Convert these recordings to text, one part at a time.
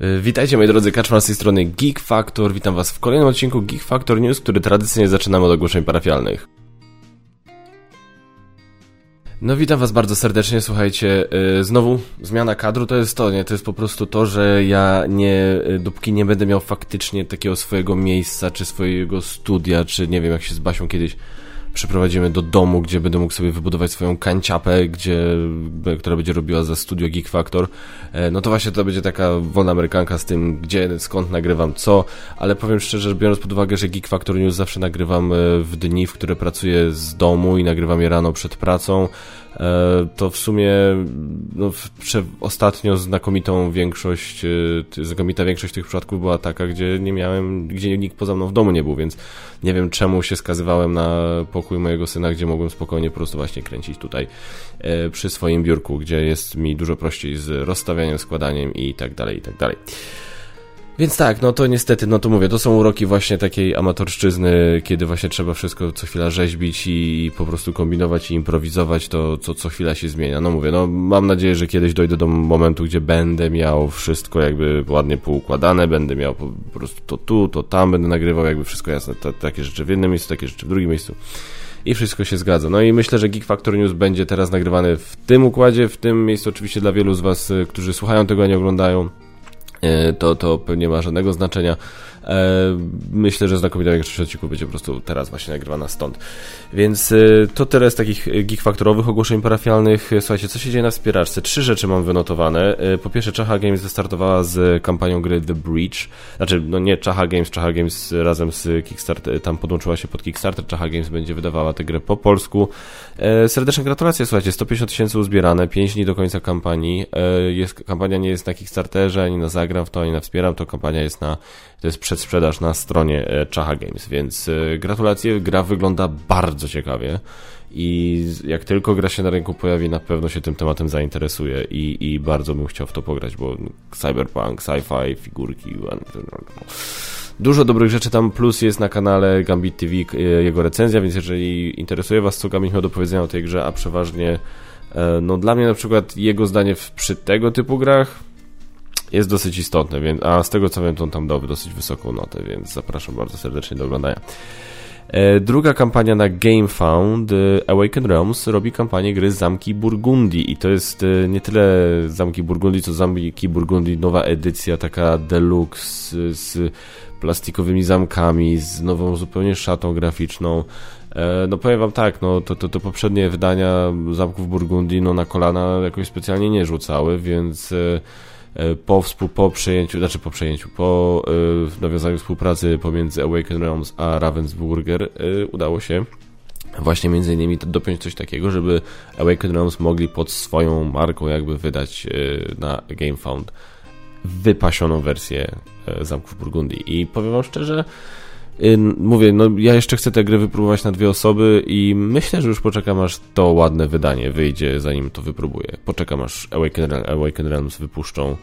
Y, Witajcie moi drodzy, Kaczmar z tej strony Geek Factor. Witam was w kolejnym odcinku Geek Factor News, który tradycyjnie zaczynamy od ogłoszeń parafialnych. No witam was bardzo serdecznie, słuchajcie, yy, znowu zmiana kadru to jest to, nie, to jest po prostu to, że ja nie, y, dopóki nie będę miał faktycznie takiego swojego miejsca, czy swojego studia, czy nie wiem, jak się z Basią kiedyś przeprowadzimy do domu, gdzie będę mógł sobie wybudować swoją kanciapę, gdzie, która będzie robiła za studio Geek Factor, e, no to właśnie to będzie taka wolna amerykanka z tym, gdzie, skąd nagrywam co, ale powiem szczerze, biorąc pod uwagę, że Geek Factor News zawsze nagrywam e, w dni, w które pracuję z domu i nagrywam je rano przed pracą, to w sumie no, ostatnio znakomitą większość, e, znakomita większość tych przypadków była taka, gdzie nie miałem, gdzie nikt poza mną w domu nie był, więc nie wiem czemu się skazywałem na pokój mojego syna, gdzie mogłem spokojnie po prostu właśnie kręcić tutaj e, przy swoim biurku, gdzie jest mi dużo prościej z rozstawianiem, składaniem i tak dalej, i tak dalej. Więc tak, no to niestety, no to mówię, to są uroki właśnie takiej amatorszczyzny, kiedy właśnie trzeba wszystko co chwila rzeźbić i po prostu kombinować i improwizować, to co, co chwila się zmienia. No mówię, no mam nadzieję, że kiedyś dojdę do momentu, gdzie będę miał wszystko jakby ładnie poukładane, będę miał po, prostu to tu, to tam, będę nagrywał jakby wszystko jasne, takie rzeczy w jednym miejscu, takie rzeczy w drugim miejscu i wszystko się zgadza. No i myślę, że Geek Factor News będzie teraz nagrywany w tym układzie, w tym miejscu oczywiście dla wielu z Was, y, którzy słuchają tego, a nie oglądają to, to pewnie ma żadnego znaczenia. E, myślę, że znakomita większość odcinków będzie po prostu teraz właśnie nagrywana stąd. Więc e, to tyle z takich geekfaktorowych ogłoszeń parafialnych. Słuchajcie, co się dzieje na wspieraczce? Trzy rzeczy mam wynotowane. Po pierwsze, Czacha Games wystartowała z kampanią gry The Breach. Znaczy, no nie Czacha Games, Czacha Games razem z Kickstarter, tam podłączyła się pod Kickstarter. Czacha Games będzie wydawała tę grę po polsku. Serdeczne gratulacje, słuchajcie, 150 tysięcy uzbierane, 5 dni do końca kampanii. Jest, kampania nie jest na Kickstarterze, ani na Zagram w to, ani na Wspieram, to kampania jest na, to jest przedsprzedaż na stronie e, Czacha Games, więc e, gratulacje, gra wygląda bardzo ciekawie i jak tylko gra się na rynku pojawi, na pewno się tym tematem zainteresuje i, i bardzo bym chciał w to pograć, bo cyberpunk, sci-fi, figurki, dużo dobrych rzeczy tam, plus jest na kanale Gambit TV e, jego recenzja, więc jeżeli interesuje Was, co Gambit miał do powiedzenia o tej grze, a przeważnie no dla mnie na przykład jego zdanie przy tego typu grach jest dosyć istotne, więc, a z tego co wiem, to on tam dał dosyć wysoką notę, więc zapraszam bardzo serdecznie do oglądania. E, druga kampania na GameFound, e, Awaken Realms, robi kampanię gry Zamki Burgundii i to jest e, nie tyle Zamki Burgundii, co Zamki Burgundii nowa edycja, taka deluxe z plastikowymi zamkami, z nową zupełnie szatą graficzną. No powiem wam tak, no to, to, to poprzednie wydania Zamków Burgundii no na kolana jakoś specjalnie nie rzucały, więc E, po, po przejęciu, znaczy po przejęciu, po y, nawiązaniu współpracy pomiędzy Awaken Realms a Ravensburger y, udało się właśnie między innymi dopiąć coś takiego, żeby Awaken Realms mogli pod swoją marką jakby wydać y, na GameFound wypasioną wersję Zamków Burgundii. I powiem wam szczerze, Mówię, no ja jeszcze chcę tę grę wypróbować na dwie osoby i myślę, że już poczekam aż to ładne wydanie wyjdzie, zanim to wypróbuję. Poczekam aż Awaken, Awaken Realms wypuszczą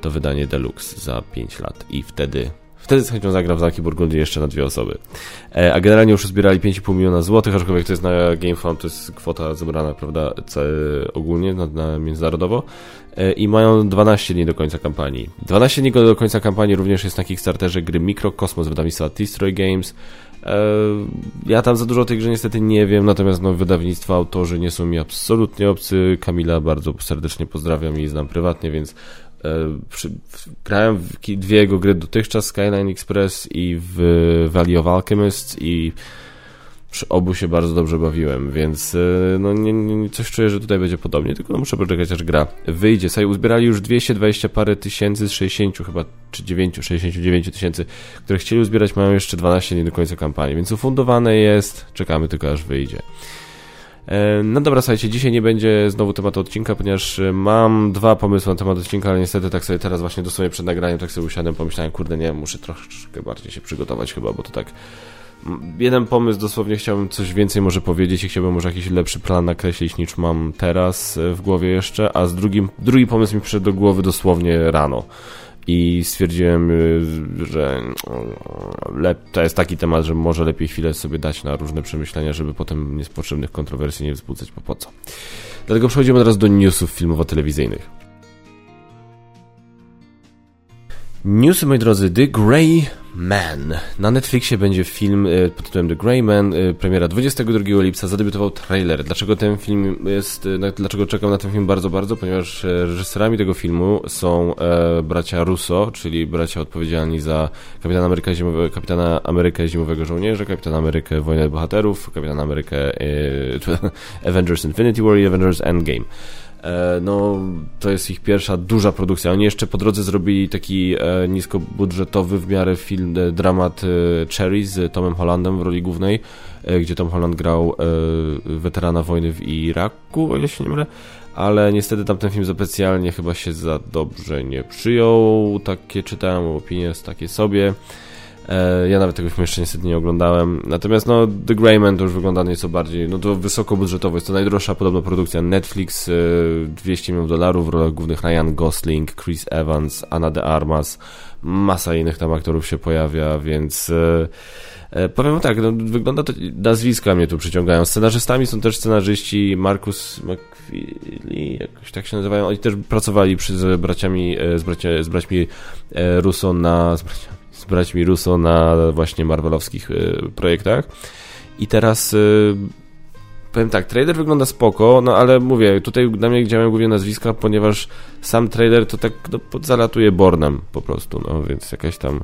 to wydanie Deluxe za 5 lat i wtedy Wtedy z chęcią zagram w Zamki Burgundii jeszcze na dwie osoby. E, a generalnie już zbierali 5,5 miliona złotych, aczkolwiek to jest na GameFound, to jest kwota zebrana, prawda, ogólnie, na, na międzynarodowo. E, I mają 12 dni do końca kampanii. 12 dni do końca kampanii również jest na Kickstarterze gry Mikrokosmos wydawnictwa T-Stroy Games. E, ja tam za dużo o tej grze niestety nie wiem, natomiast no, wydawnictwa, autorzy nie są mi absolutnie obcy. Kamila bardzo serdecznie pozdrawiam i znam prywatnie, więc E, przy, grałem w dwie jego gry dotychczas, Skyline Express i w Valley of Alchemist i przy obu się bardzo dobrze bawiłem, więc e, no nie, nie, coś czuję, że tutaj będzie podobnie, tylko no muszę poczekać aż gra wyjdzie. Sobie uzbierali już 220 parę tysięcy z 60 chyba, czy 9, 69 tysięcy, które chcieli uzbierać, mają jeszcze 12 dni do końca kampanii, więc ufundowane jest, czekamy tylko aż wyjdzie. E, no dobra, słuchajcie, dzisiaj nie będzie znowu tematu odcinka, ponieważ e, mam dwa pomysły na temat odcinka, ale niestety tak sobie teraz właśnie dosłownie przed nagraniem tak sobie usiadłem, pomyślałem, kurde nie, muszę troszeczkę bardziej się przygotować chyba, bo to tak jeden pomysł, dosłownie chciałbym coś więcej może powiedzieć i chciałbym może jakiś lepszy plan nakreślić niż mam teraz e, w głowie jeszcze, a z drugim, drugi pomysł mi przyszedł do głowy dosłownie rano i stwierdziłem, y, że to jest taki temat, że może lepiej chwilę sobie dać na różne przemyślenia, żeby potem niepotrzebnych kontrowersji nie wzbudzać, po po co. Dlatego przechodzimy teraz do newsów filmowo-telewizyjnych. Newsy, moi drodzy, The Grey Man. Na Netflixie będzie film e, pod tytułem The Grey Man, e, premiera 22 lipca, zadebiutował trailer. Dlaczego ten film jest, e, dlaczego czekam na ten film bardzo, bardzo? Ponieważ reżyserami tego filmu są bracia Russo, czyli bracia odpowiedzialni za Kapitana Ameryka, Zimowe, Kapitana Amerykę Zimowego Żołnierza, Kapitan Amerykę Wojnę Bohaterów, Kapitan Amerykę Avengers Infinity War i Avengers Endgame. E, no, to jest ich pierwsza duża produkcja. Oni jeszcze po drodze zrobili taki e, niskobudżetowy w miarę film, e, dramat Cherry z Tomem Hollandem w roli głównej, gdzie Tom Holland grał weterana wojny w Iraku, o ile się nie mylę ale niestety tamten film specjalnie chyba się za dobrze nie przyjął. Takie czytałem opinie, takie sobie. E, ja nawet tego filmu jeszcze niestety nie oglądałem. Natomiast no, The Greyman to już wygląda nieco bardziej, no to wysokobudżetowo. Jest to najdroższa podobno produkcja Netflix, 200 e, milionów dolarów, w rolach głównych Ryan Gosling, Chris Evans, Anna de Armas, masa innych tam aktorów się pojawia, więc... E, powiem tak, no, wygląda to, nazwiska mnie tu przyciągają. Scenarzystami są też scenarzyści Marcus McFeely, jakoś tak się nazywają. Oni też pracowali przy, z braciami, z, bracia, z braćmi Russo na, z braciami, z braćmi Russo na właśnie marvelowskich y, projektach. I teraz y, powiem tak, trailer wygląda spoko, no ale mówię, tutaj na mnie działają głównie nazwiska, ponieważ sam trailer to tak no, zalatuje Bornem po prostu, no więc jakaś tam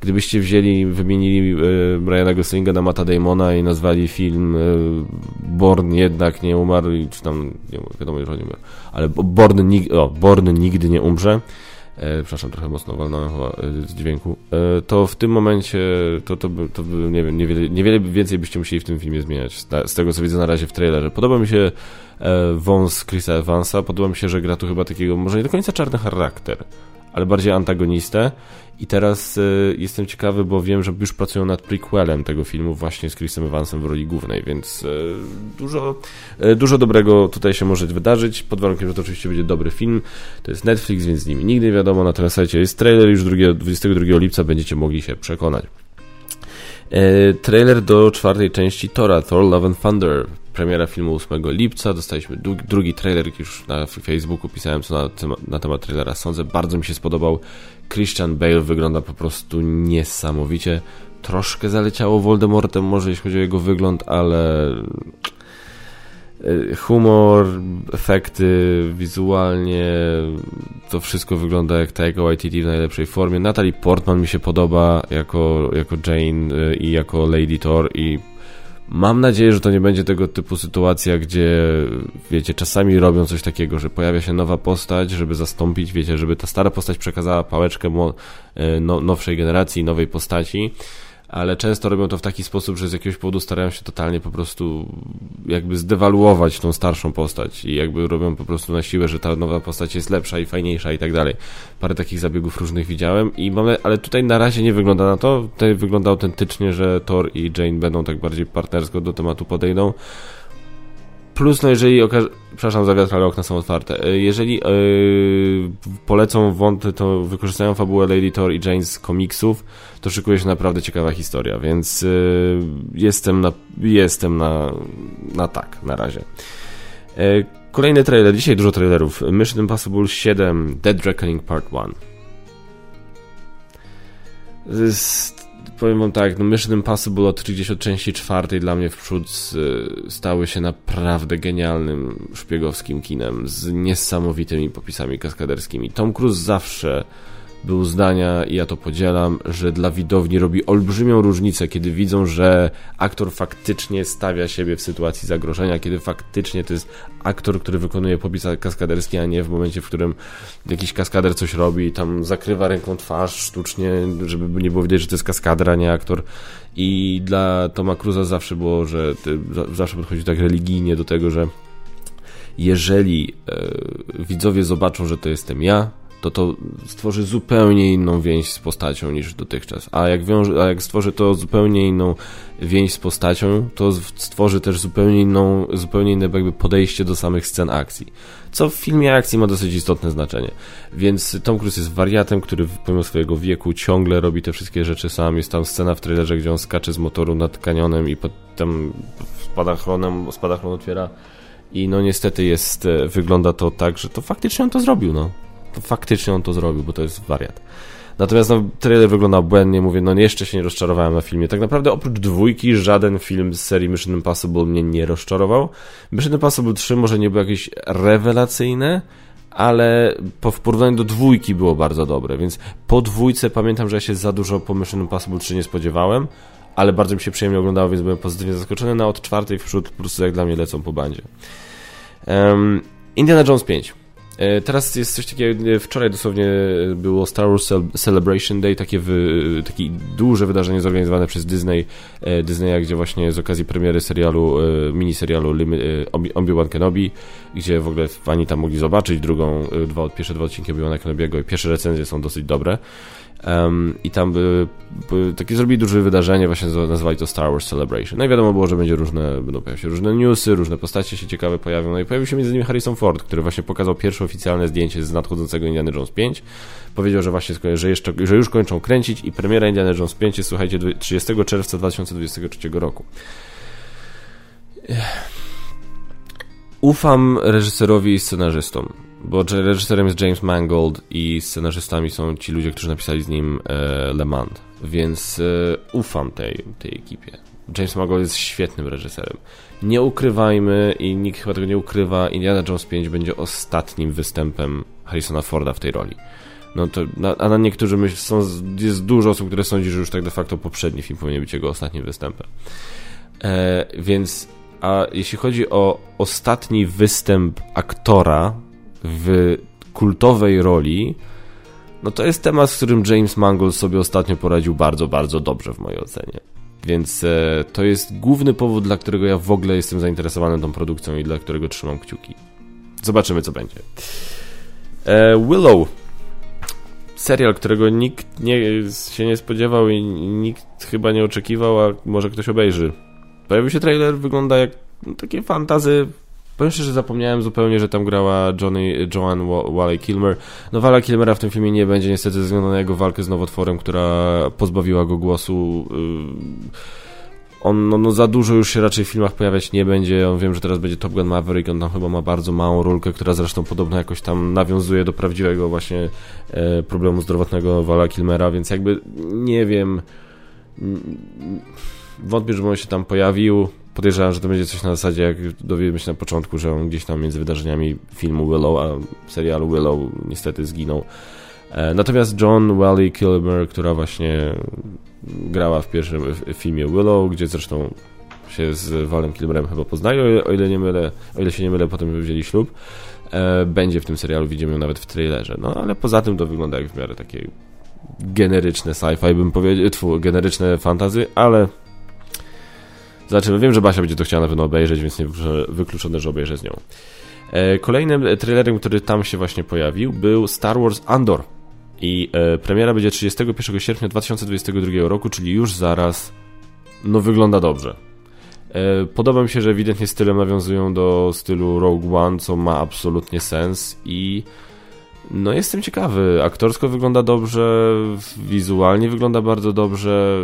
gdybyście wzięli, wymienili y, Briana Goslinga na Mata Damona i nazwali film y, Born jednak nie umarł, czy tam, nie wiadomo, że nie umarł, ale Born, nig o, Born nigdy nie umrze, e, przepraszam, trochę mocno walnąłem chyba e, z dźwięku, e, to w tym momencie to, to, by, to by, nie wiem, niewiele, niewiele więcej byście musieli w tym filmie zmieniać, z, tego co widzę na razie w trailerze. Podoba mi się e, wąs Chrisa Evansa, podoba mi się, że gra tu chyba takiego, może nie do końca czarny charakter, ale bardziej antagonistę i teraz y, jestem ciekawy, bo wiem, że już pracują nad prequelem tego filmu właśnie z Chrisem Evansem w roli głównej, więc y, dużo, y, dużo dobrego tutaj się może wydarzyć, pod warunkiem, że to oczywiście będzie dobry film. To jest Netflix, więc z nimi nigdy nie wiadomo, na tym sajcie jest trailer, już 2, 22 lipca będziecie mogli się przekonać. E, trailer do czwartej części Tora, Thor Love and Thunder. Premiera filmu 8 lipca. Dostaliśmy drugi, trailer, już na Facebooku pisałem co na, na temat trailera sądzę. Bardzo mi się spodobał. Christian Bale wygląda po prostu niesamowicie. Troszkę zaleciało Voldemortem, może jeśli chodzi o jego wygląd, ale humor, efekty, wizualnie to wszystko wygląda jak Taika Waititi w najlepszej formie. Natalie Portman mi się podoba jako, jako Jane e, i jako Lady Thor i Mam nadzieję, że to nie będzie tego typu sytuacja, gdzie, wiecie, czasami robią coś takiego, że pojawia się nowa postać, żeby zastąpić, wiecie, żeby ta stara postać przekazała pałeczkę e, no, nowszej generacji, nowej postaci ale często robią to w taki sposób, że z jakiegoś powodu starają się totalnie po prostu jakby zdewaluować tą starszą postać i jakby robią po prostu na siłę, że ta nowa postać jest lepsza i fajniejsza i tak dalej. Parę takich zabiegów różnych widziałem i mamy, ale tutaj na razie nie wygląda na to. Tutaj wygląda autentycznie, że Thor i Jane będą tak bardziej partnersko do tematu podejdą. Plus, no jeżeli okaże... Przepraszam za wiatr, ale okna są otwarte. E, jeżeli yy, polecą wąty, to wykorzystają fabułę Lady Thor i Jane z komiksów, to szykuje się naprawdę ciekawa historia, więc yy, jestem na, jestem na, na tak, na razie. Yy, kolejny trailer, dzisiaj dużo trailerów. Mission Impossible 7 Dead Reckoning Part 1 powiem wam tak, no Mission Impossible od 30 części czwartej dla mnie w przód stały się naprawdę genialnym szpiegowskim kinem z niesamowitymi popisami kaskaderskimi. Tom Cruise zawsze był zdania, i ja to podzielam, że dla widowni robi olbrzymią różnicę, kiedy widzą, że aktor faktycznie stawia siebie w sytuacji zagrożenia, kiedy faktycznie to jest aktor, który wykonuje popis kaskaderski, a nie w momencie, w którym jakiś kaskader coś robi tam zakrywa ręką twarz sztucznie, żeby nie było widać, że to jest kaskader, a nie aktor. I dla Toma Cruza zawsze było, że zawsze podchodzi tak religijnie do tego, że jeżeli e, widzowie zobaczą, że to jestem ja, to to stworzy zupełnie inną więź z postacią niż dotychczas. A jak, wiąże, a jak stworzy to zupełnie inną więź z postacią, to stworzy też zupełnie inną, zupełnie inne jakby podejście do samych scen akcji. Co w filmie akcji ma dosyć istotne znaczenie. Więc Tom Cruise jest wariatem, który pomimo swojego wieku ciągle robi te wszystkie rzeczy sam. Jest tam scena w trailerze, gdzie on skacze z motoru nad kanionem i potem spadachronem, spadachron otwiera i no niestety jest, e, wygląda to tak, że to faktycznie on to zrobił, no faktycznie on to zrobił, bo to jest wariat. Natomiast no, trailer wygląda błędnie, mówię, no jeszcze się nie rozczarowałem na filmie. Tak naprawdę oprócz dwójki żaden film z serii Mission Impossible mnie nie rozczarował. Mission Impossible 3 może nie był jakieś rewelacyjne, ale po, w porównaniu do dwójki było bardzo dobre, więc po dwójce pamiętam, że ja się za dużo po Mission Impossible 3 nie spodziewałem, ale bardzo mi się przyjemnie oglądało, więc byłem pozytywnie zaskoczony, na no, od czwartej w przód po prostu jak dla mnie lecą po bandzie. Um, Indiana Jones 5. E, teraz jest coś takiego, e, wczoraj dosłownie było Star Wars Celebration Day, takie, wy, takie duże wydarzenie zorganizowane przez Disney, e, Disneya, gdzie właśnie z okazji premiery serialu, miniserialu Obi-Wan Kenobi, gdzie w ogóle fani tam mogli zobaczyć drugą, dwa, pierwsze dwa odcinki Obi-Wana Kenobiego i pierwsze recenzje są dosyć dobre. Um, I tam by, by, takie zrobili duże wydarzenie, właśnie nazwali to Star Wars Celebration. No i wiadomo było, że będzie różne, będą pojawiać się różne newsy, różne postacie się ciekawe pojawią. No i pojawił się między innymi Harrison Ford, który właśnie pokazał pierwsze oficjalne zdjęcie z nadchodzącego Indiana Jones 5. Powiedział, że właśnie, że, jeszcze, że już kończą kręcić i premiera Indiana Jones 5 jest, słuchajcie, 30 czerwca 2023 roku. Ufam reżyserowi i scenarzystom bo reżyserem jest James Mangold i scenarzystami są ci ludzie, którzy napisali z nim e, Le Mans, więc e, ufam tej, tej ekipie. James Mangold jest świetnym reżyserem. Nie ukrywajmy i nikt chyba tego nie ukrywa, Indiana Jones 5 będzie ostatnim występem Harrisona Forda w tej roli. No to, a na niektórzy myśl, są, jest dużo osób, które sądzi, że już tak de facto poprzedni film powinien być jego ostatnim występem. E, więc, a jeśli chodzi o ostatni występ aktora w kultowej roli, no to jest temat, z którym James Mangold sobie ostatnio poradził bardzo, bardzo dobrze w mojej ocenie. Więc e, to jest główny powód, dla którego ja w ogóle jestem zainteresowany tą produkcją i dla którego trzymam kciuki. Zobaczymy, co będzie. E, Willow. Serial, którego nikt nie, się nie spodziewał i nikt chyba nie oczekiwał, a może ktoś obejrzy. Pojawił się trailer, wygląda jak no, takie fantazy Powiem szczerze, że zapomniałem zupełnie, że tam grała Johnny, Joanne Wally Kilmer. No Walla Kilmera w tym filmie nie będzie niestety ze względu na jego walkę z nowotworem, która pozbawiła go głosu. Y, on no, no, za dużo już się raczej w filmach pojawiać nie będzie. On wiem, że teraz będzie Top Gun Maverick, on tam chyba ma bardzo małą rolkę, która zresztą podobno jakoś tam nawiązuje do prawdziwego właśnie e, problemu zdrowotnego Walla Kilmera, więc jakby nie wiem. Wątpię, żeby on się tam pojawił podejrzewam, że to będzie coś na zasadzie, jak dowiemy się na początku, że on gdzieś tam między wydarzeniami filmu Willow, a serialu Willow niestety zginął. E, natomiast John Wally Kilmer, która właśnie grała w pierwszym filmie Willow, gdzie zresztą się z Walem Kilmerem chyba poznają, o ile, nie mylę, o ile się nie mylę, potem wzięli ślub, e, będzie w tym serialu, widzimy ją nawet w trailerze. No ale poza tym to wygląda jak w miarę takie generyczne sci-fi, bym powiedział, generyczne fantazy, ale Zobaczymy. Wiem, że Basia będzie to chciała na pewno obejrzeć, więc nie wykluczone, że obejrzę z nią. E, kolejnym trailerem, który tam się właśnie pojawił, był Star Wars Andor. I e, premiera będzie 31 sierpnia 2022 roku, czyli już zaraz. No, wygląda dobrze. E, podoba mi się, że ewidentnie stylem nawiązują do stylu Rogue One, co ma absolutnie sens i no jestem ciekawy. Aktorsko wygląda dobrze, wizualnie wygląda bardzo dobrze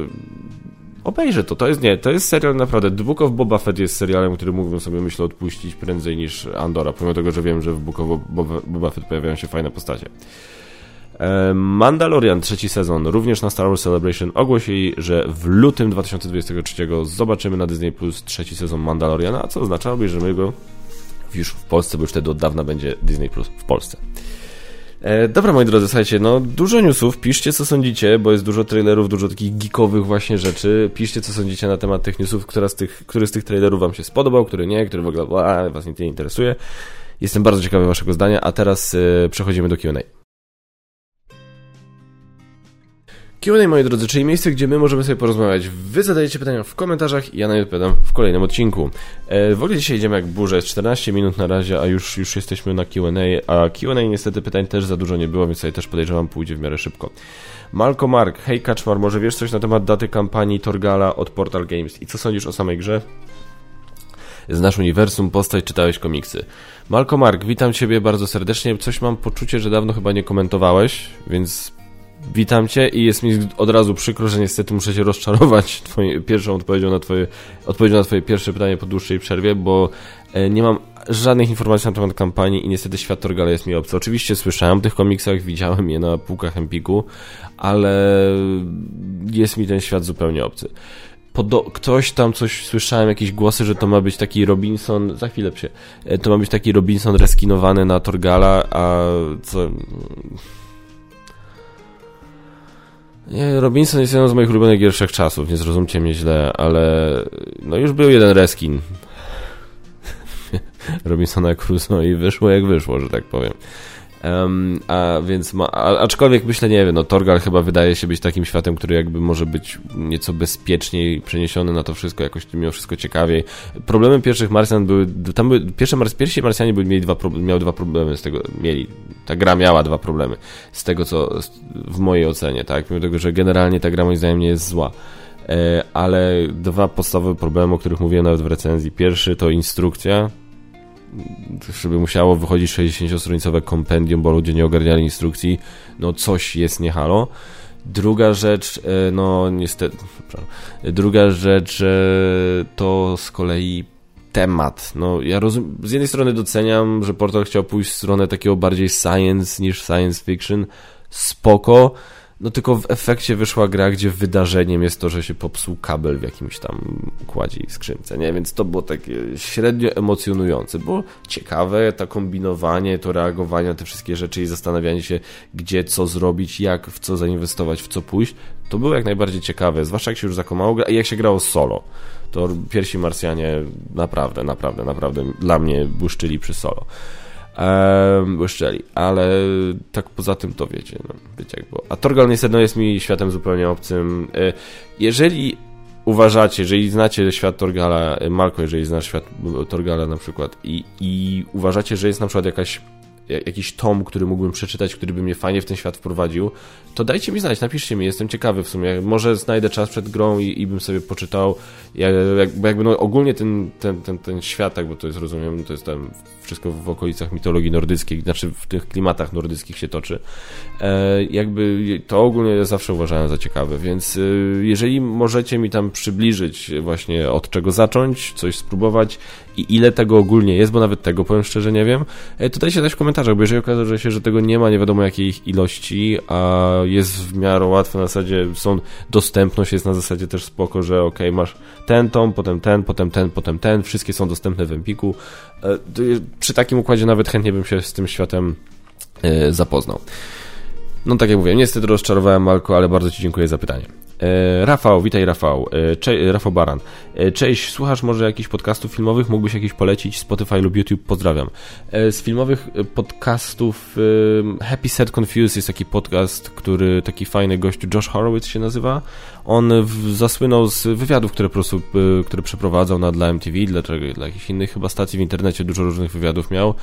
obejrzę to. To jest, nie, to jest serial naprawdę. The Book of Boba Fett jest serialem, który mógłbym sobie, myślę, odpuścić prędzej niż Andora, pomimo tego, że wiem, że w Book of Boba, Fett pojawiają się fajne postacie. E, Mandalorian, trzeci sezon, również na Star Wars Celebration, ogłosili, że w lutym 2023 zobaczymy na Disney Plus trzeci sezon Mandaloriana, co oznacza, obejrzymy go już w Polsce, bo już wtedy od dawna będzie Disney Plus w Polsce. E, dobra, moi drodzy, słuchajcie, no dużo newsów, piszcie co sądzicie, bo jest dużo trailerów, dużo takich geekowych właśnie rzeczy. Piszcie co sądzicie na temat tych newsów, która z tych, który z tych trailerów wam się spodobał, który nie, który w ogóle a, was nie interesuje. Jestem bardzo ciekawy waszego zdania, a teraz e, przechodzimy do Q&A. Q&A, moi drodzy, czyli miejsce, gdzie my możemy sobie porozmawiać. Wy zadajecie pytania w komentarzach i ja na nie odpowiadam w kolejnym odcinku. E, w ogóle dzisiaj idziemy jak burze, jest 14 minut na razie, a już, już jesteśmy na Q&A, a Q&A niestety pytań też za dużo nie było, więc tutaj też podejrzewam pójdzie w miarę szybko. Malko Mark, hej Kaczmar, może wiesz coś na temat daty kampanii Torgala od Portal Games i co sądzisz o samej grze? Znasz uniwersum, postać, czytałeś komiksy. Malko Mark, witam Ciebie bardzo serdecznie. Coś mam poczucie, że dawno chyba nie komentowałeś, więc Witam Cię i jest mi od razu przykro, że niestety muszę Cię rozczarować twoje, pierwszą odpowiedzią na twoje, odpowiedzią na Twoje pierwsze pytanie po dłuższej przerwie, bo e, nie mam żadnych informacji na temat kampanii i niestety świat Torgala jest mi obcy. Oczywiście słyszałem o tych komiksach, widziałem je na półkach Empiku, ale jest mi ten świat zupełnie obcy. Podo ktoś tam coś słyszałem, jakieś głosy, że to ma być taki Robinson, za chwilę się, e, to ma być taki Robinson reskinowany na Torgala, a co... Robinson jest jedną z moich ulubionych gier czasów, nie zrozumcie mnie źle, ale no już był jeden reskin Robinsona Crusoe i wyszło jak wyszło, że tak powiem. Um, a więc, ma, a, aczkolwiek myślę, nie wiem, no Torgal chyba wydaje się być takim światem, który jakby może być nieco bezpieczniej przeniesiony na to wszystko, jakoś mimo wszystko ciekawiej. Problemem pierwszych Marsjan były, tam były, pierwsze Mars, pierwsi Marsjanie byli, mieli dwa, miały dwa problemy z tego, mieli, ta gra miała dwa problemy z tego, co w mojej ocenie, tak, mimo tego, że generalnie ta gra moim zdaniem nie jest zła e, ale dwa podstawowe problemy, o których mówiłem nawet w recenzji. Pierwszy to instrukcja, żeby musiało wychodzić 60-stronicowe kompendium, bo ludzie nie ogarniali instrukcji, no coś jest nie halo. Druga rzecz, e, no niestety, druga rzecz e, to z kolei temat. No ja rozum, z jednej strony doceniam, że Portal chciał pójść w stronę takiego bardziej science niż science fiction, spoko, no tylko w efekcie wyszła gra, gdzie wydarzeniem jest to, że się popsuł kabel w jakimś tam układzie i skrzynce, nie? Więc to było takie średnio emocjonujące. Było ciekawe to kombinowanie, to reagowanie na te wszystkie rzeczy i zastanawianie się, gdzie co zrobić, jak w co zainwestować, w co pójść. To było jak najbardziej ciekawe, zwłaszcza jak się już zakomało gra i jak się grało solo. To pierwsi Marsjanie naprawdę, naprawdę, naprawdę dla mnie błyszczyli przy solo błyszczeli, ale tak poza tym to wiecie, no, wiecie jak było. A Torgal niestety jest mi światem zupełnie obcym. E, jeżeli uważacie, jeżeli znacie świat Torgala, e, Malko, jeżeli znasz świat Torgala na przykład i, i uważacie, że jest na przykład jakaś jakiś tom, który mógłbym przeczytać, który by mnie fajnie w ten świat wprowadził, to dajcie mi znać, napiszcie mi, jestem ciekawy w sumie. Może znajdę czas przed grą i, i bym sobie poczytał, jak, jakby no, ogólnie ten, ten, ten, ten świat, tak, bo to jest, rozumiem, to jest tam wszystko w okolicach mitologii nordyckiej, znaczy w tych klimatach nordyckich się toczy. E, jakby to ogólnie zawsze uważałem za ciekawe, więc e, jeżeli możecie mi tam przybliżyć właśnie od czego zacząć, coś spróbować i ile tego ogólnie jest, bo nawet tego powiem szczerze nie wiem, e, to dajcie też w komentarzach, bo jeżeli okaże się, że tego nie ma, nie wiadomo jakiej ilości, a jest w miarę łatwe na zasadzie, są dostępność jest na zasadzie też spoko, że ok, masz ten tom, potem ten, potem ten, potem ten, wszystkie są dostępne w Empiku. E, przy takim układzie nawet chętnie bym się z tym światem e, zapoznał. No tak jak mówię, niestety rozczarowałem Malko, ale bardzo Ci dziękuję za pytanie. E, Rafał, witaj Rafał. Cze Rafał Baran. Cześć, słuchasz może jakichś podcastów filmowych? Mógłbyś jakiś polecić? Spotify lub YouTube? Pozdrawiam. Z filmowych podcastów Happy Set Confused jest taki podcast, który taki fajny gościu Josh Horowitz się nazywa. On zasłynął z wywiadów, które po prostu, y, które przeprowadzał na dla MTV, dla, dla jakichś innych chyba stacji w internecie, dużo różnych wywiadów miał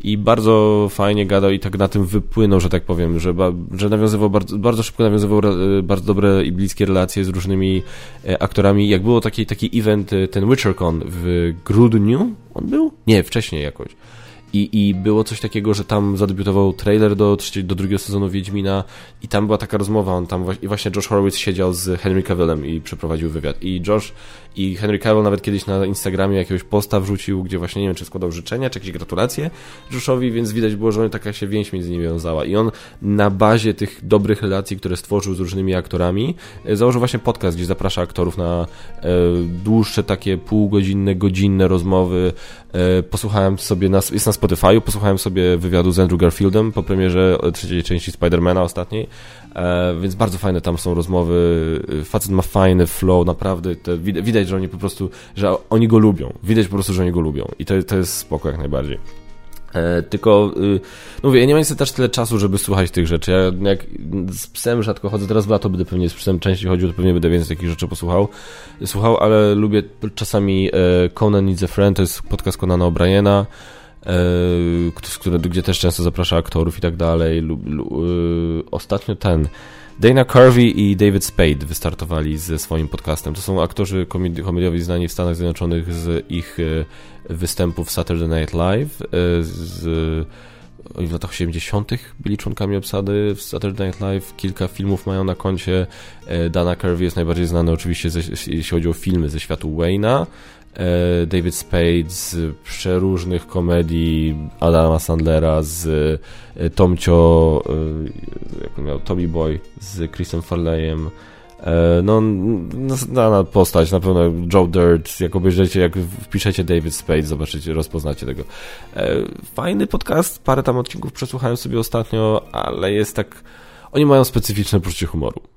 i bardzo fajnie gadał i tak na tym wypłynął, że tak powiem, że, że nawiązywał bardzo, bardzo szybko nawiązywał y, bardzo dobre i bliskie relacje z różnymi e, aktorami. Jak było taki, taki event, y, ten WitcherCon w grudniu, on był? Nie, wcześniej jakoś i, i było coś takiego, że tam zadebiutował trailer do, do drugiego sezonu Wiedźmina i tam była taka rozmowa, on tam i właśnie Josh Horowitz siedział z Henry Cavillem i przeprowadził wywiad i Josh i Henry Cavill nawet kiedyś na Instagramie jakiegoś posta wrzucił, gdzie właśnie nie wiem, czy składał życzenia, czy jakieś gratulacje Joshowi, więc widać było, że taka się więź między nimi wiązała i on na bazie tych dobrych relacji, które stworzył z różnymi aktorami, e, założył właśnie podcast, gdzie zaprasza aktorów na e, dłuższe takie półgodzinne, godzinne rozmowy. E, posłuchałem sobie, na, jest na Spotify'u, posłuchałem sobie wywiadu z Andrew Garfieldem po premierze trzeciej części Spidermana ostatniej, e, więc bardzo fajne tam są rozmowy. Facet ma fajny flow, naprawdę. Te, widać, że oni po prostu, że oni go lubią. Widać po prostu, że oni go lubią. I to, to jest spoko jak najbardziej. E, tylko, y, no mówię, ja nie mam niestety też tyle czasu, żeby słuchać tych rzeczy. Ja jak z psem rzadko chodzę, teraz w lato będę pewnie z psem częściej chodził, to pewnie będę więcej takich rzeczy posłuchał. Słuchał, ale lubię czasami e, Conan Needs a Friend, to jest podcast Conana O'Briena, e, gdzie też często zaprasza aktorów i tak dalej. Ostatnio ten Dana Carvey i David Spade wystartowali ze swoim podcastem. To są aktorzy komedi komediowi znani w Stanach Zjednoczonych z ich e, występów Saturday Night Live. E, z, w latach 80. byli członkami obsady w Saturday Night Live. Kilka filmów mają na koncie. E, Dana Carvey jest najbardziej znany oczywiście, ze, jeśli chodzi o filmy ze światu Wayne'a. E, David Spade z przeróżnych komedii Adama Sandlera, z e, Tomcio, e, jak miał, Tommy Boy, z Chrisem Farleyem, no, znana postać, na pewno Joe Dirt, jak obejrzycie, jak wpiszecie David Spade, zobaczycie, rozpoznacie tego. Fajny podcast, parę tam odcinków przesłuchałem sobie ostatnio, ale jest tak... Oni mają specyficzne poczucie humoru.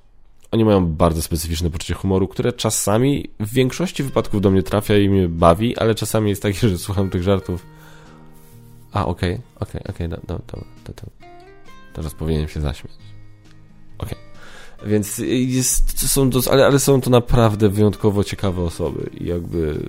Oni mają bardzo specyficzne poczucie humoru, które czasami, w większości wypadków do mnie trafia i mnie bawi, ale czasami jest takie, że słucham tych żartów. A, okej, okay, okej, okay, okej, okay, dobra, teraz powinienem się zaśmiać. Okej. Okay. Więc jest, są to, ale, ale są to naprawdę wyjątkowo ciekawe osoby i jakby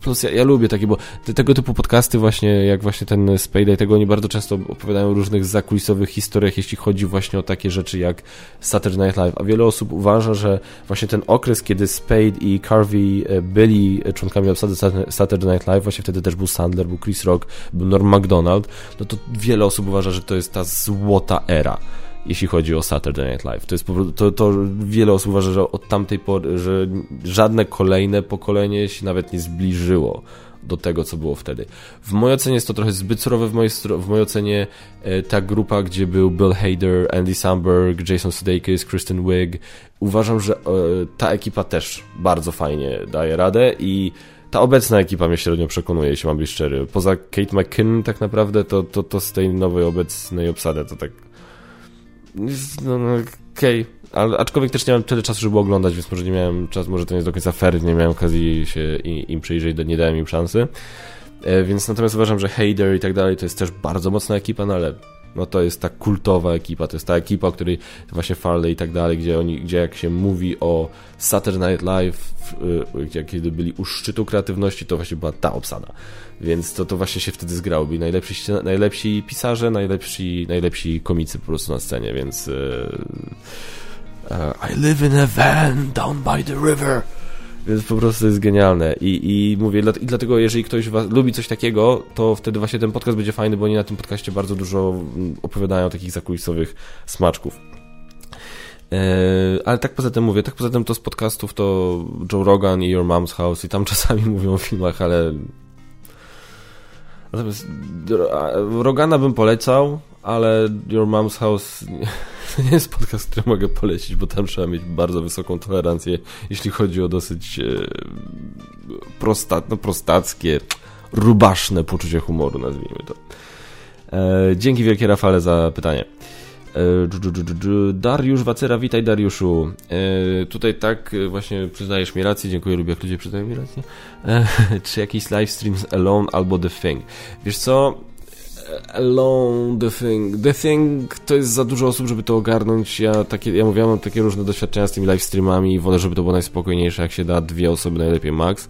plus ja, ja, lubię takie, bo te, tego typu podcasty właśnie, jak właśnie ten Spade, tego oni bardzo często opowiadają o różnych zakulisowych historiach, jeśli chodzi właśnie o takie rzeczy jak Saturday Night Live, a wiele osób uważa, że właśnie ten okres, kiedy Spade i Carvey e, byli członkami obsady Saturday Night Live, właśnie wtedy też był Sandler, był Chris Rock, był Norm MacDonald, no to wiele osób uważa, że to jest ta złota era jeśli chodzi o Saturday Night Live. To jest to, to wiele osób uważa, że od tamtej pory, że żadne kolejne pokolenie się nawet nie zbliżyło do tego, co było wtedy. W mojej ocenie jest to trochę zbyt surowe, w mojej, w mojej ocenie e, ta grupa, gdzie był Bill Hader, Andy Samberg, Jason Sudeikis, Kristen Wiig, uważam, że e, ta ekipa też bardzo fajnie daje radę i ta obecna ekipa mnie średnio przekonuje, jeśli mam być szczery. Poza Kate McKinnon tak naprawdę, to, to, to z tej nowej obecnej obsady to tak no, no okej, okay. Ale, aczkolwiek też nie miałem tyle czasu, żeby oglądać, więc może nie miałem czasu, może to nie jest do końca fair, nie miałem okazji się im przyjrzeć, nie dałem im szansy. E, więc natomiast uważam, że Hader i tak dalej to jest też bardzo mocna ekipa, no ale no to jest ta kultowa ekipa, to jest ta ekipa, o której właśnie Farley i tak dalej, gdzie oni, gdzie jak się mówi o Saturday Night Live, gdzie kiedy byli u szczytu kreatywności, to właśnie była ta obsada. Więc to, to właśnie się wtedy zgrało. Byli najlepsi, najlepsi pisarze, najlepsi, najlepsi komicy po prostu na scenie, więc... Uh, I live in a van down by the river. Więc po prostu jest genialne. I, i mówię, i dlatego jeżeli ktoś was, lubi coś takiego, to wtedy właśnie ten podcast będzie fajny, bo oni na tym podcaście bardzo dużo mm, opowiadają takich zakulisowych smaczków. E, ale tak poza tym mówię, tak poza tym to z podcastów to Joe Rogan i Your Mom's House i tam czasami mówią o filmach, ale Natomiast Rogana bym polecał, ale Your Mom's House to nie jest podcast, który mogę polecić, bo tam trzeba mieć bardzo wysoką tolerancję, jeśli chodzi o dosyć e, prosta, no, prostackie, rubaszne poczucie humoru, nazwijmy to. E, dzięki wielkie Rafale za pytanie. E, Dariusz Wacera, witaj Dariuszu. Tutaj tak właśnie przyznajesz mi rację, dziękuję, lubię jak ludzie przyznają mi rację. Czy jakiś livestream Alone albo The Thing? Wiesz co? Alone, The Thing. The Thing to jest za dużo osób, żeby to ogarnąć. Ja, takie, ja mówiłem, mam takie różne doświadczenia z tymi livestreamami i wolę, żeby to było najspokojniejsze, jak się da dwie osoby, najlepiej max.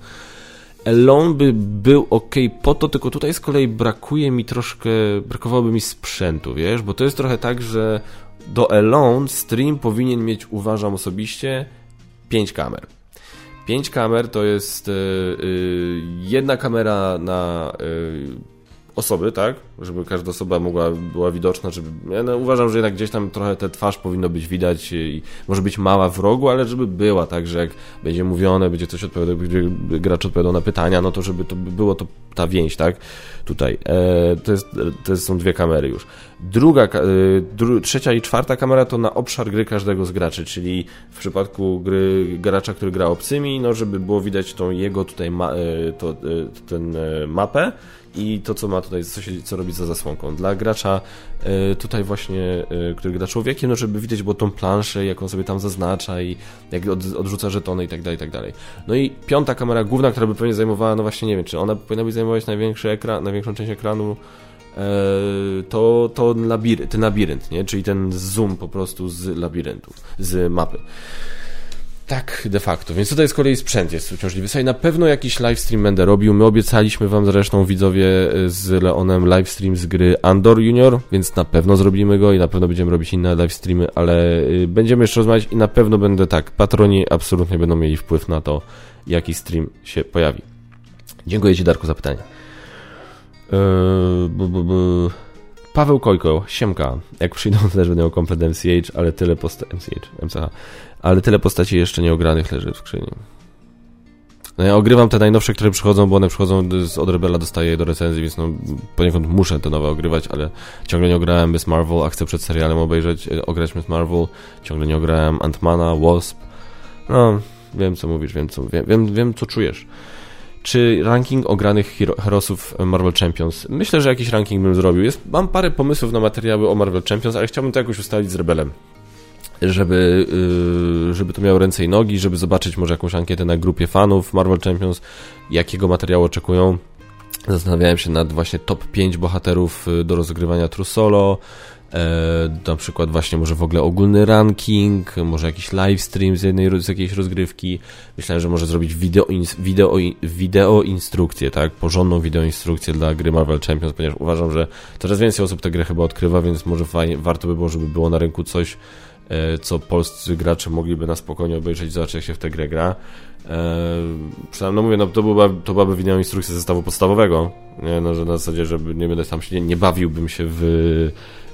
Alone by był ok po to, tylko tutaj z kolei brakuje mi troszkę, brakowałoby mi sprzętu, wiesz, bo to jest trochę tak, że do Alone stream powinien mieć, uważam osobiście, 5 kamer. 5 kamer to jest yy, jedna kamera na yy, osoby, tak? Żeby każda osoba mogła, była widoczna, żeby... Ja no, uważam, że jednak gdzieś tam trochę tę twarz powinno być widać i może być mała w rogu, ale żeby była, tak, że jak będzie mówione, będzie coś odpowiadał, będzie gracz odpowiadał na pytania, no to żeby to było to ta więź, tak? Tutaj. E, to, jest, to są dwie kamery już. Druga, e, dru, trzecia i czwarta kamera to na obszar gry każdego z graczy, czyli w przypadku gry gracza, który gra obcymi, no żeby było widać tą jego tutaj ma, e, to, e, ten e, mapę, i to, co ma tutaj, co, się, co robi za zasłonką. Dla gracza y, tutaj właśnie, y, który gra człowiekiem, no żeby widać było tą planszę, jak on sobie tam zaznacza i jak od, odrzuca żetony i tak dalej, i tak dalej. No i piąta kamera główna, która by pewnie zajmowała, no właśnie nie wiem, czy ona powinna by zajmować największy ekran, największą część ekranu, e, to, to labirynt, ten labirynt, nie? czyli ten zoom po prostu z labiryntu, z mapy. Tak, de facto. Więc tutaj z kolei sprzęt jest uciążliwy. Słuchaj, na pewno jakiś livestream będę robił. My obiecaliśmy wam zresztą widzowie z Leonem livestream z gry Andor Junior, więc na pewno zrobimy go i na pewno będziemy robić inne livestreamy, ale y, będziemy jeszcze rozmawiać i na pewno będę tak. Patroni absolutnie będą mieli wpływ na to, jaki stream się pojawi. Dziękuję Ci, Darku, za pytanie. Eee, bu, bu, bu. Paweł Kojko, Siemka. Jak przyjdą, też będę miał komplet MCH, ale tyle posta... MCH, MCH ale tyle postaci jeszcze nieogranych leży w skrzyni. No ja ogrywam te najnowsze, które przychodzą, bo one przychodzą z, od Rebela, dostaję je do recenzji, więc no poniekąd muszę te nowe ogrywać, ale ciągle nie ograłem Miss Marvel, a chcę przed serialem obejrzeć, e, ograć Miss Marvel, ciągle nie ograłem Antmana, Wasp. No, wiem co mówisz, wiem co, wiem, wiem, wiem co czujesz. Czy ranking ogranych hero, herosów Marvel Champions? Myślę, że jakiś ranking bym zrobił. Jest, mam parę pomysłów na materiały o Marvel Champions, ale chciałbym to jakoś ustalić z Rebelem żeby, y, żeby to miało ręce i nogi, żeby zobaczyć może jakąś ankietę na grupie fanów Marvel Champions, jakiego materiału oczekują. Zastanawiałem się nad właśnie top 5 bohaterów y, do rozgrywania True Solo, e, na przykład właśnie może w ogóle ogólny ranking, może jakiś livestream z, jednej, z jakiejś rozgrywki. Myślałem, że może zrobić wideo, wideo, wideo instrukcję, tak, porządną wideo instrukcję dla gry Marvel Champions, ponieważ uważam, że coraz więcej osób tę grę chyba odkrywa, więc może fajnie, warto by było, żeby było na rynku coś, co polscy gracze mogliby na spokojnie obejrzeć, zobaczyć jak się w tę grę gra. Przynajmniej, no mówię, no to, była, to byłaby wideo instrukcja zestawu podstawowego, nie? No, że na zasadzie, żeby nie będę tam się, nie, nie bawiłbym się w,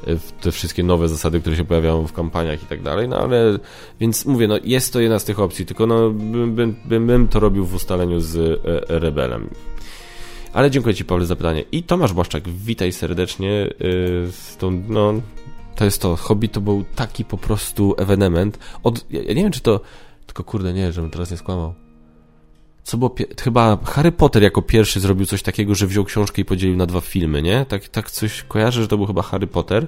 w te wszystkie nowe zasady, które się pojawiają w kampaniach i tak dalej, no ale, więc mówię, no jest to jedna z tych opcji, tylko no bym, bym, bym, bym to robił w ustaleniu z e, Rebelem. Ale dziękuję Ci, Paweł, za pytanie. I Tomasz Błaszczak, witaj serdecznie yy, z tą, no, to jest to. Hobby to był taki po prostu ewenement. Od, ja, ja nie wiem, czy to. Tylko kurde, nie, żebym teraz nie skłamał. Co było. Chyba Harry Potter jako pierwszy zrobił coś takiego, że wziął książkę i podzielił na dwa filmy, nie? Tak, tak coś kojarzę, że to był chyba Harry Potter.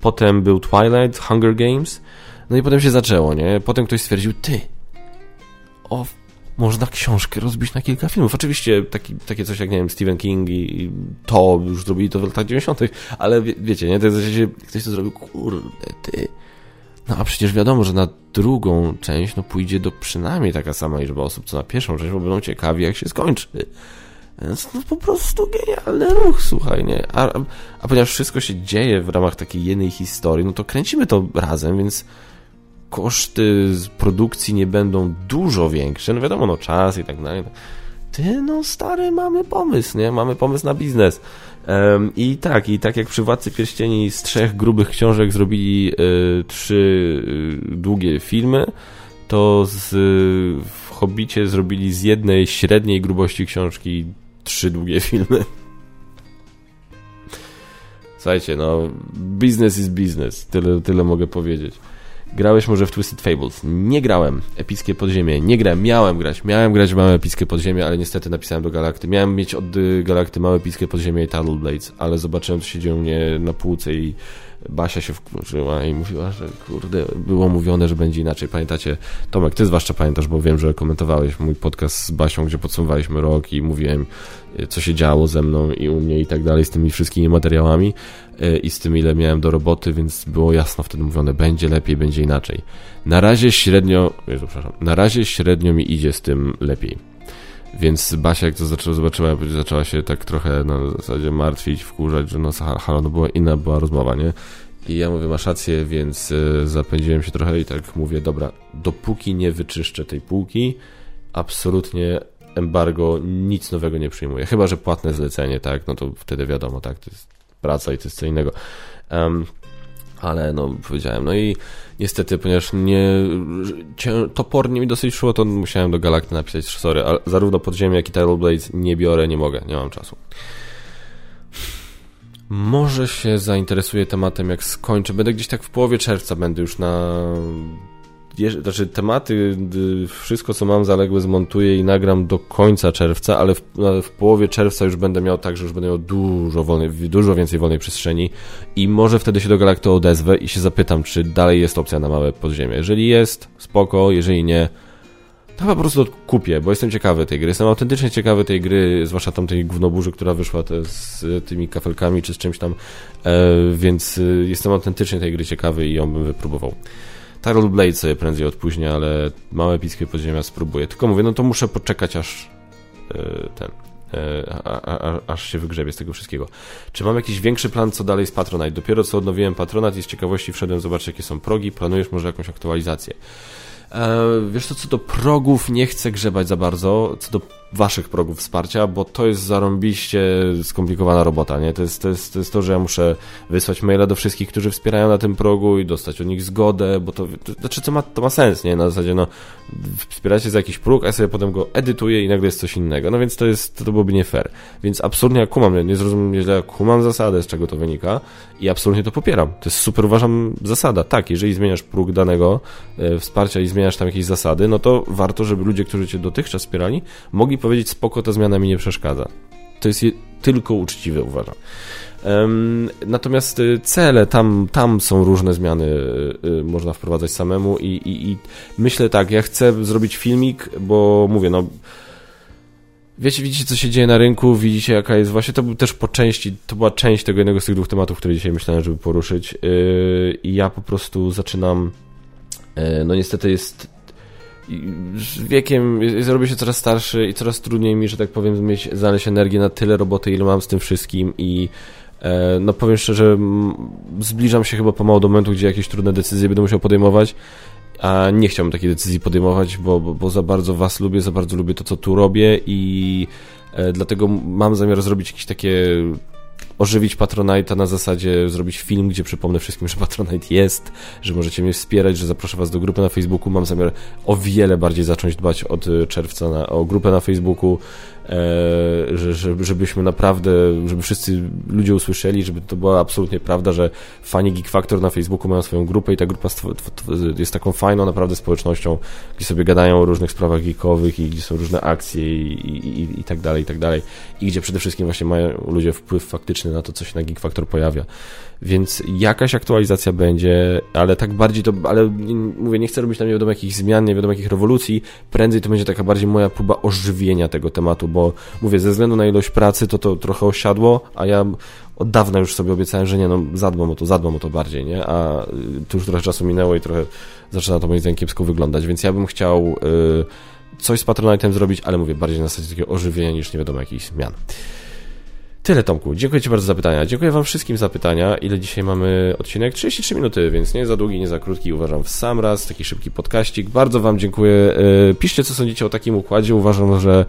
Potem był Twilight, Hunger Games. No i potem się zaczęło, nie? Potem ktoś stwierdził, ty. O, można książkę rozbić na kilka filmów. Oczywiście taki, takie coś jak, nie wiem, Stephen King i, to już zrobili to w latach 90., ale wie, wiecie, nie? To jest, ktoś to zrobił, kurde, ty. No a przecież wiadomo, że na drugą część no pójdzie do przynajmniej taka sama liczba osób, co na pierwszą część, bo będą ciekawi, jak się skończy. Więc to po prostu genialny ruch, słuchaj, nie? A, a ponieważ wszystko się dzieje w ramach takiej jednej historii, no to kręcimy to razem, więc koszty produkcji nie będą dużo większe, no wiadomo, no czas i tak dalej. Ty, no stary, mamy pomysł, nie? Mamy pomysł na biznes. Um, I tak, i tak jak przy Władcy Pierścieni z trzech grubych książek zrobili y, trzy y, długie filmy, to z, y, w Hobbicie zrobili z jednej średniej grubości książki trzy długie filmy. Słuchajcie, no, business is business, tyle, tyle mogę powiedzieć. Grałeś może w Twisted Fables? Nie grałem. Epickie Podziemie. Nie grałem. Miałem grać. Miałem grać w małe epickie podziemie, ale niestety napisałem do Galakty. Miałem mieć od Galakty małe epickie podziemie i Tunnel Blades, ale zobaczyłem, co się dzieje u mnie na półce i Basia się wkurzyła i mówiła, że kurde, było mówione, że będzie inaczej. Pamiętacie, Tomek, ty zwłaszcza pamiętasz, bo wiem, że komentowałeś mój podcast z Basią, gdzie podsumowaliśmy rok i mówiłem, e, co się działo ze mną i u mnie i tak dalej, z tymi wszystkimi materiałami e, i z tym, ile miałem do roboty, więc było jasno wtedy mówione, będzie lepiej, będzie inaczej. Na razie średnio, Jezu, przepraszam, na razie średnio mi idzie z tym lepiej. Więc Basia, jak to zaczęła, zobaczyła, zaczęła się tak trochę na zasadzie martwić, wkurzać, że no halo, no była inna była rozmowa, nie? I ja mówię, masz rację, więc y, zapędziłem się trochę i tak mówię, dobra, dopóki nie wyczyszczę tej półki, absolutnie embargo, nic nowego nie przyjmuję. Chyba, że płatne zlecenie, tak, no to wtedy wiadomo, tak, to jest praca i to jest co innego. Um, ale no powiedziałem, no i niestety, ponieważ nie topornie mi dosyć szło, to musiałem do Galakty napisać, sorry, ale zarówno Podziemie, jak i Tidal Blades nie biorę, nie mogę, nie mam czasu. Może się zainteresuję tematem, jak skończę. Będę gdzieś tak w połowie czerwca, będę już na znaczy tematy, wszystko co mam zaległe zmontuję i nagram do końca czerwca, ale w, w, połowie czerwca już będę miał tak, że już będę miał dużo, wolnej, dużo więcej wolnej przestrzeni i może wtedy się do Galacto odezwę i się zapytam, czy dalej jest opcja na małe podziemie. Jeżeli jest, spoko, jeżeli nie, to po prostu kupię, bo jestem ciekawy tej gry. Jestem autentycznie ciekawy tej gry, zwłaszcza tam tej gównoburzy, która wyszła z tymi kafelkami czy z czymś tam, e, więc e, jestem autentycznie tej gry ciekawy i ją bym wypróbował. Tarot Blade sobie prędzej odpóźnię, ale małe epickie podziemia spróbuję. Tylko mówię, no to muszę poczekać aż yy, ten. E, a, a, aż się wygrzebie z tego wszystkiego. Czy mam jakiś większy plan, co dalej z Patronite? Dopiero co odnowiłem Patronat i z ciekawości wszedłem zobaczyć, jakie są progi. Planujesz może jakąś aktualizację? E, wiesz co, co do progów nie chcę grzebać za bardzo. Co do waszych progów wsparcia, bo to jest zarąbiście skomplikowana robota, nie? To jest, to jest, to jest to, że ja muszę wysłać maila do wszystkich, którzy wspierają na tym progu i dostać od nich zgodę, bo to, to znaczy to ma, to ma sens, nie? Na zasadzie, no, wspieracie za jakiś próg, a ja sobie potem go edytuję i nagle jest coś innego. No więc to jest, to, to byłoby nie fair. Więc absolutnie ja kumam, nie, zrozumiem źle, kumam zasadę, z czego to wynika i absolutnie to popieram. To jest super, uważam, zasada. Tak, jeżeli zmieniasz próg danego e, wsparcia i zmieniasz tam jakieś zasady, no to warto, żeby ludzie, którzy cię dotychczas wspierali, mogli powiedzieć spoko, ta zmiana mi nie przeszkadza. To jest je, tylko uczciwe, uważam. Natomiast y, cele, tam, tam są różne zmiany, y, y, można wprowadzać samemu i, i, i myślę tak, ja chcę zrobić filmik, bo mówię, no Wiecie, widzicie, co się dzieje na rynku, widzicie, jaka jest właśnie, to był też po części, to była część tego jednego z tych dwóch tematów, które dzisiaj myślałem, żeby poruszyć. I ja po prostu zaczynam, no niestety jest z wiekiem zrobię się coraz starszy i coraz trudniej mi, że tak powiem, mieć, znaleźć energię na tyle roboty, ile mam z tym wszystkim i e, no powiem szczerze, zbliżam się chyba pomału do momentu, gdzie jakieś trudne decyzje będę musiał podejmować, a nie chciałbym takiej decyzji podejmować, bo, bo, bo za bardzo was lubię, za bardzo lubię to, co tu robię i e, dlatego mam zamiar zrobić jakieś takie ożywić Patronite'a na zasadzie zrobić film, gdzie przypomnę wszystkim, że Patronite jest, że możecie mnie wspierać, że zaproszę was do grupy na Facebooku. Mam zamiar o wiele bardziej zacząć dbać od czerwca na, o grupę na Facebooku, E, że, żebyśmy naprawdę, żeby wszyscy ludzie usłyszeli, żeby to była absolutnie prawda, że fani Geek Factor na Facebooku mają swoją grupę i ta grupa jest taką fajną naprawdę społecznością, gdzie sobie gadają o różnych sprawach geekowych i gdzie są różne akcje i, i, i, i tak dalej, i tak dalej. I gdzie przede wszystkim właśnie mają ludzie wpływ faktyczny na to, co się na Geek Factor pojawia. Więc jakaś aktualizacja będzie, ale tak bardziej to, ale mówię, nie chcę robić tam nie wiadomo jakich zmian, nie wiadomo jakich rewolucji, prędzej to będzie taka bardziej moja próba ożywienia tego tematu, bo mówię, ze względu na ilość pracy to to trochę osiadło, a ja od dawna już sobie obiecałem, że nie, no zadbam o to, zadbam o to bardziej, nie? A y, tu już trochę czasu minęło i trochę zaczyna to moim zdaniem kiepsko wyglądać, więc ja bym chciał y, coś z Patronite'em zrobić, ale mówię, bardziej na zasadzie takiego ożywienia niż nie wiadomo jakichś zmian. Tyle, Tomku. Dziękuję Ci bardzo za pytania. Dziękuję Wam wszystkim za pytania. Ile dzisiaj mamy odcinek? 33 minuty, więc nie za długi, nie za krótki. Uważam w sam raz. Taki szybki podkaścik. Bardzo Wam dziękuję. E, piszcie, co sądzicie o takim układzie. Uważam, że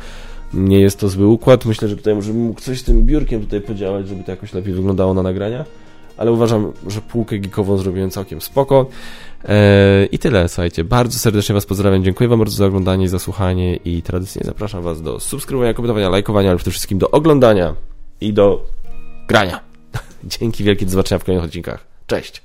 nie jest to zły układ. Myślę, że tutaj może mógł coś z tym biurkiem tutaj podziałać, żeby to jakoś lepiej wyglądało na nagrania. Ale uważam, że półkę geekową zrobiłem całkiem spoko. E, I tyle, słuchajcie. Bardzo serdecznie Was pozdrawiam. Dziękuję Wam bardzo za oglądanie i za słuchanie. I tradycyjnie zapraszam Was do subskrybowania, komentowania, lajkowania, ale przede wszystkim do oglądania i do grania. Dzięki wielkie, do zobaczenia w kolejnych odcinkach. Cześć!